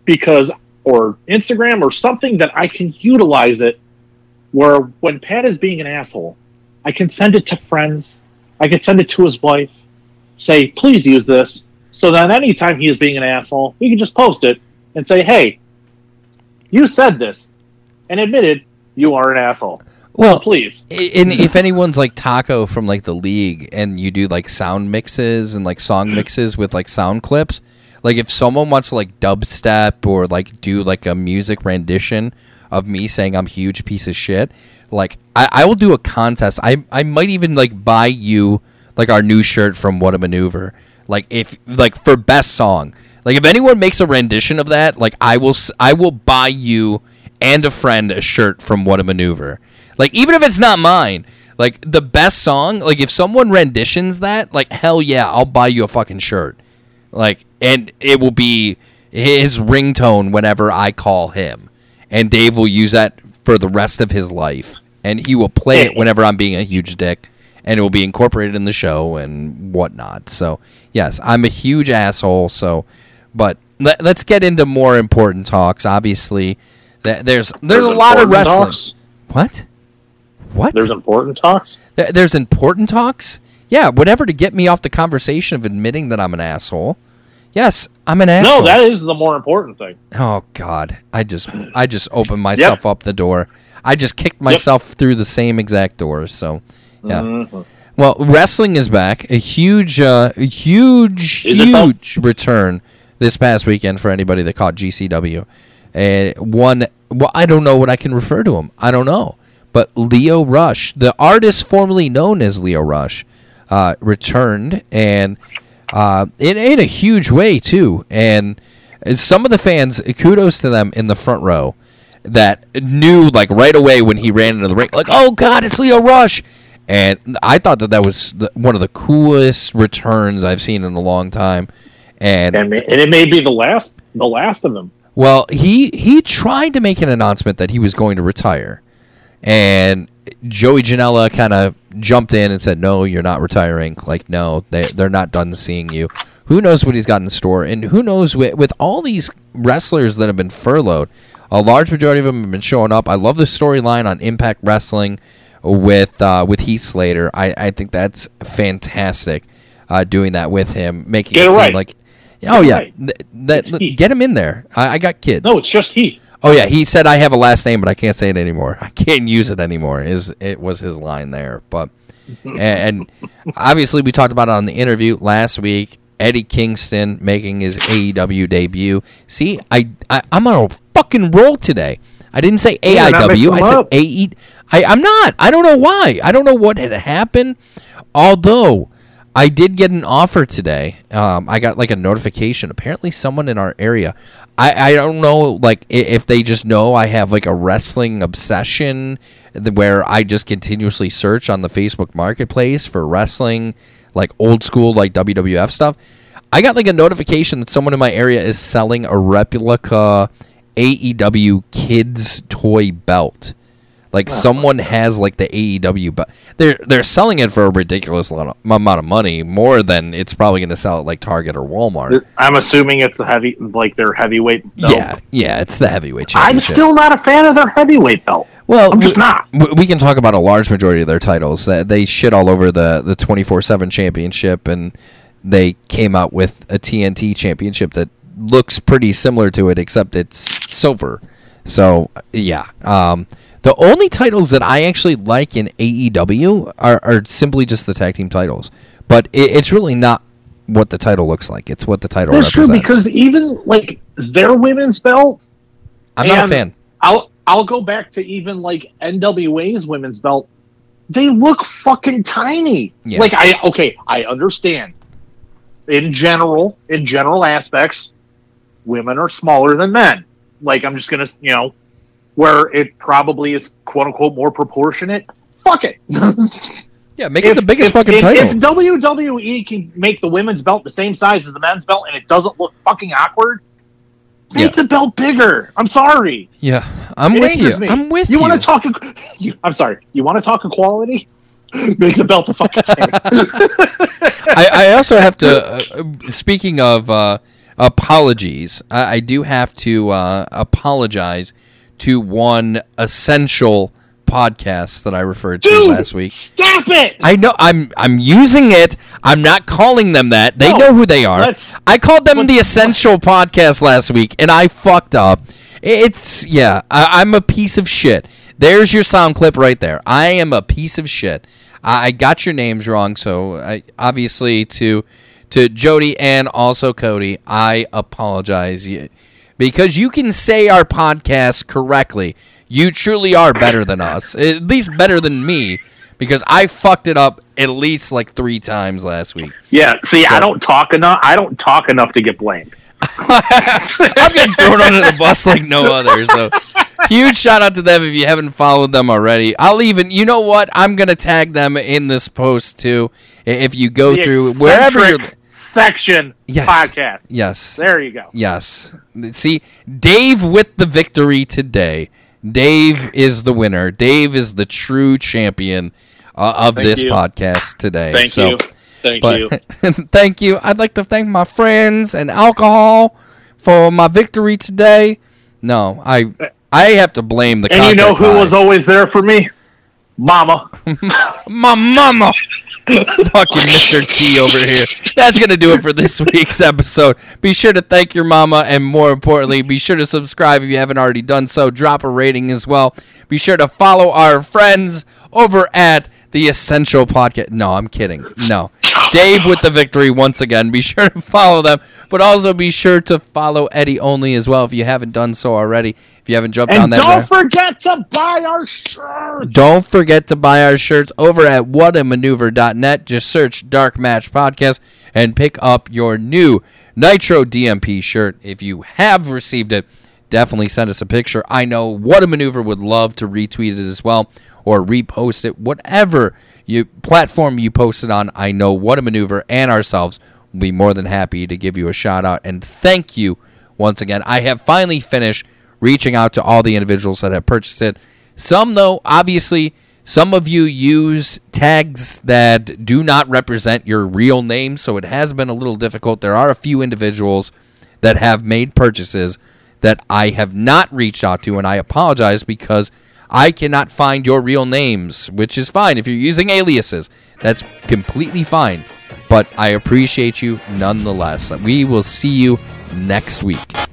because or Instagram or something that I can utilize it where when Pat is being an asshole, I can send it to friends, I can send it to his wife, say, please use this. So then anytime he is being an asshole, we can just post it and say, Hey, you said this and admitted you are an asshole. Well, please. And if anyone's like Taco from like the league, and you do like sound mixes and like song mixes with like sound clips, like if someone wants to like dubstep or like do like a music rendition of me saying I'm a huge piece of shit, like I, I will do a contest. I I might even like buy you like our new shirt from What a Maneuver. Like if like for best song. Like if anyone makes a rendition of that, like I will s- I will buy you and a friend a shirt from What a Maneuver. Like even if it's not mine, like the best song, like if someone renditions that, like hell yeah, I'll buy you a fucking shirt. Like and it will be his ringtone whenever I call him. And Dave will use that for the rest of his life. And he will play it whenever I'm being a huge dick. And it will be incorporated in the show and whatnot. So yes, I'm a huge asshole. So, but let, let's get into more important talks. Obviously, Th- there's there's, a lot of important wrestling. talks. What? What? There's important talks. Th- There's important talks. Yeah, whatever to get me off the conversation of admitting that I'm an asshole. Yes, I'm an asshole. No, that is the more important thing. Oh God, I just I just opened myself up the door. I just kicked myself through the same exact door. So, yeah. Mhm. Well, wrestling is back. A huge, uh, a huge, Is huge return this past weekend for anybody that caught GCW. And one, well, I don't know what I can refer to him. I don't know. But Lio Rush, the artist formerly known as Lio Rush, uh, returned and uh, in in a huge way too. And some of the fans, kudos to them in the front row that knew like right away when he ran into the ring, like, oh God, it's Lio Rush. And I thought that that was the, one of the coolest returns I've seen in a long time. And And, and it may be the last the last of them. well, he he tried to make an announcement that he was going to retire, and Joey Janela kind of jumped in and said, "No, you're not retiring. Like, no, they they're not done seeing you. Who knows what he's got in store, and who knows with with all these wrestlers that have been furloughed, a large majority of them have been showing up. I love the storyline on Impact Wrestling with uh, with Heath Slater. I I think that's fantastic. Uh, doing that with him, making Get it it seem like. Oh it yeah, right. Th- that, get him in there. I, I got kids. No, it's just he. Oh yeah, he said I have a last name, but I can't say it anymore. I can't use it anymore. Is it was his line there? But and, obviously we talked about it on the interview last week. Eddie Kingston making his AEW debut. See, I, I I'm on a fucking roll today. I didn't say AIW. I said. AE. I, I'm not. I don't know why. I don't know what had happened. Although I did get an offer today. Um, I got like a notification. Apparently, someone in our area. I, I don't know like if they just know I have like a wrestling obsession where I just continuously search on the Facebook Marketplace for wrestling, like old school like WWF stuff. I got like a notification that someone in my area is selling a replica AEW kids toy belt. Like someone has like the AEW, but they're they're selling it for a ridiculous amount of money, more than it's probably going to sell at like Target or Walmart. I'm assuming it's the heavy, like their heavyweight. Belt. Yeah, yeah, it's the heavyweight championship. I'm still not a fan of their heavyweight belt. well, I'm just we, not. we- We can talk about a large majority of their titles. They, they shit all over the the twenty four seven championship, and they came out with a TNT championship that looks pretty similar to it, except it's silver. So yeah, um, the only titles that I actually like in AEW are, are simply just the tag team titles, but it, it's really not what the title looks like. It's what the title That's true because even like their women's belt, I'm not a fan. I'll I'll go back to even like NWA's women's belt. They look fucking tiny. Yeah. Like I okay, I understand. In general, in general aspects, women are smaller than men. Like I'm just gonna you know, where it probably is quote unquote more proportionate. Fuck it. Yeah, make it the biggest fucking if, title. If WWE can make the women's belt the same size as the men's belt and it doesn't look fucking awkward, Make the belt bigger. I'm sorry. Yeah, I'm It with you. me. I'm with you. you. want to talk? You, I'm sorry. You want to talk equality? Make the belt the fucking same. I, I also have to. Uh, speaking of uh, apologies, I, I do have to uh, apologize to one essential podcast that I referred to Dude, last week. Stop it. I know I'm I'm using it. I'm not calling them that. They No, know who they are. I called them the Essential Podcast last week, and I fucked up. It's yeah. I, I'm a piece of shit. There's your sound clip right there. I am a piece of shit. I, I got your names wrong, so I, obviously to to Jody and also Cody, I apologize. Because you can say our podcast correctly. You truly are better than us. At least better than me. Because I fucked it up at least like three times last week. Yeah. See, So- I don't talk enough. I don't talk enough to get blamed. I'm getting thrown under the bus like no other. So huge shout out to them if you haven't followed them already. I'll even you know what? I'm gonna tag them in this post too. If you go The through wherever you're section Yes. podcast. Yes. There you go. Yes. See, Dave with the victory today. Dave is the winner. Dave is the true champion uh, of Thank this you. podcast today. Thank So- you. Thank but- you. thank you. I'd like to thank my friends and alcohol for my victory today. No, I I have to blame the And you know who high. was always there for me? Mama. my mama. Fucking Mr. T over here. That's going to do it for this week's episode. Be sure to thank your mama, and more importantly, be sure to subscribe if you haven't already done so. Drop a rating as well. Be sure to follow our friends over at the Essential Podcast. No, I'm kidding. No. Dave with the victory once again. Be sure to follow them, but also be sure to follow Eddy Only as well if you haven't done so already. If you haven't jumped on And that. don't forget to buy our shirts. Don't forget to buy our shirts over at whatamaneuver.net. Just search Dark Match Podcast and pick up your new Nitro DMP shirt. If you have received it, definitely send us a picture. I know What a Maneuver would love to retweet it as well or repost it. Whatever you platform you post it on, I know What a Maneuver and ourselves will be more than happy to give you a shout out and thank you once again. I have finally finished reaching out to all the individuals that have purchased it. Some, though, obviously, some of you use tags that do not represent your real name, so it has been a little difficult. There are a few individuals that have made purchases that I have not reached out to, and I apologize because I cannot find your real names, which is fine. If you're using aliases, that's completely fine. But I appreciate you nonetheless. We will see you next week.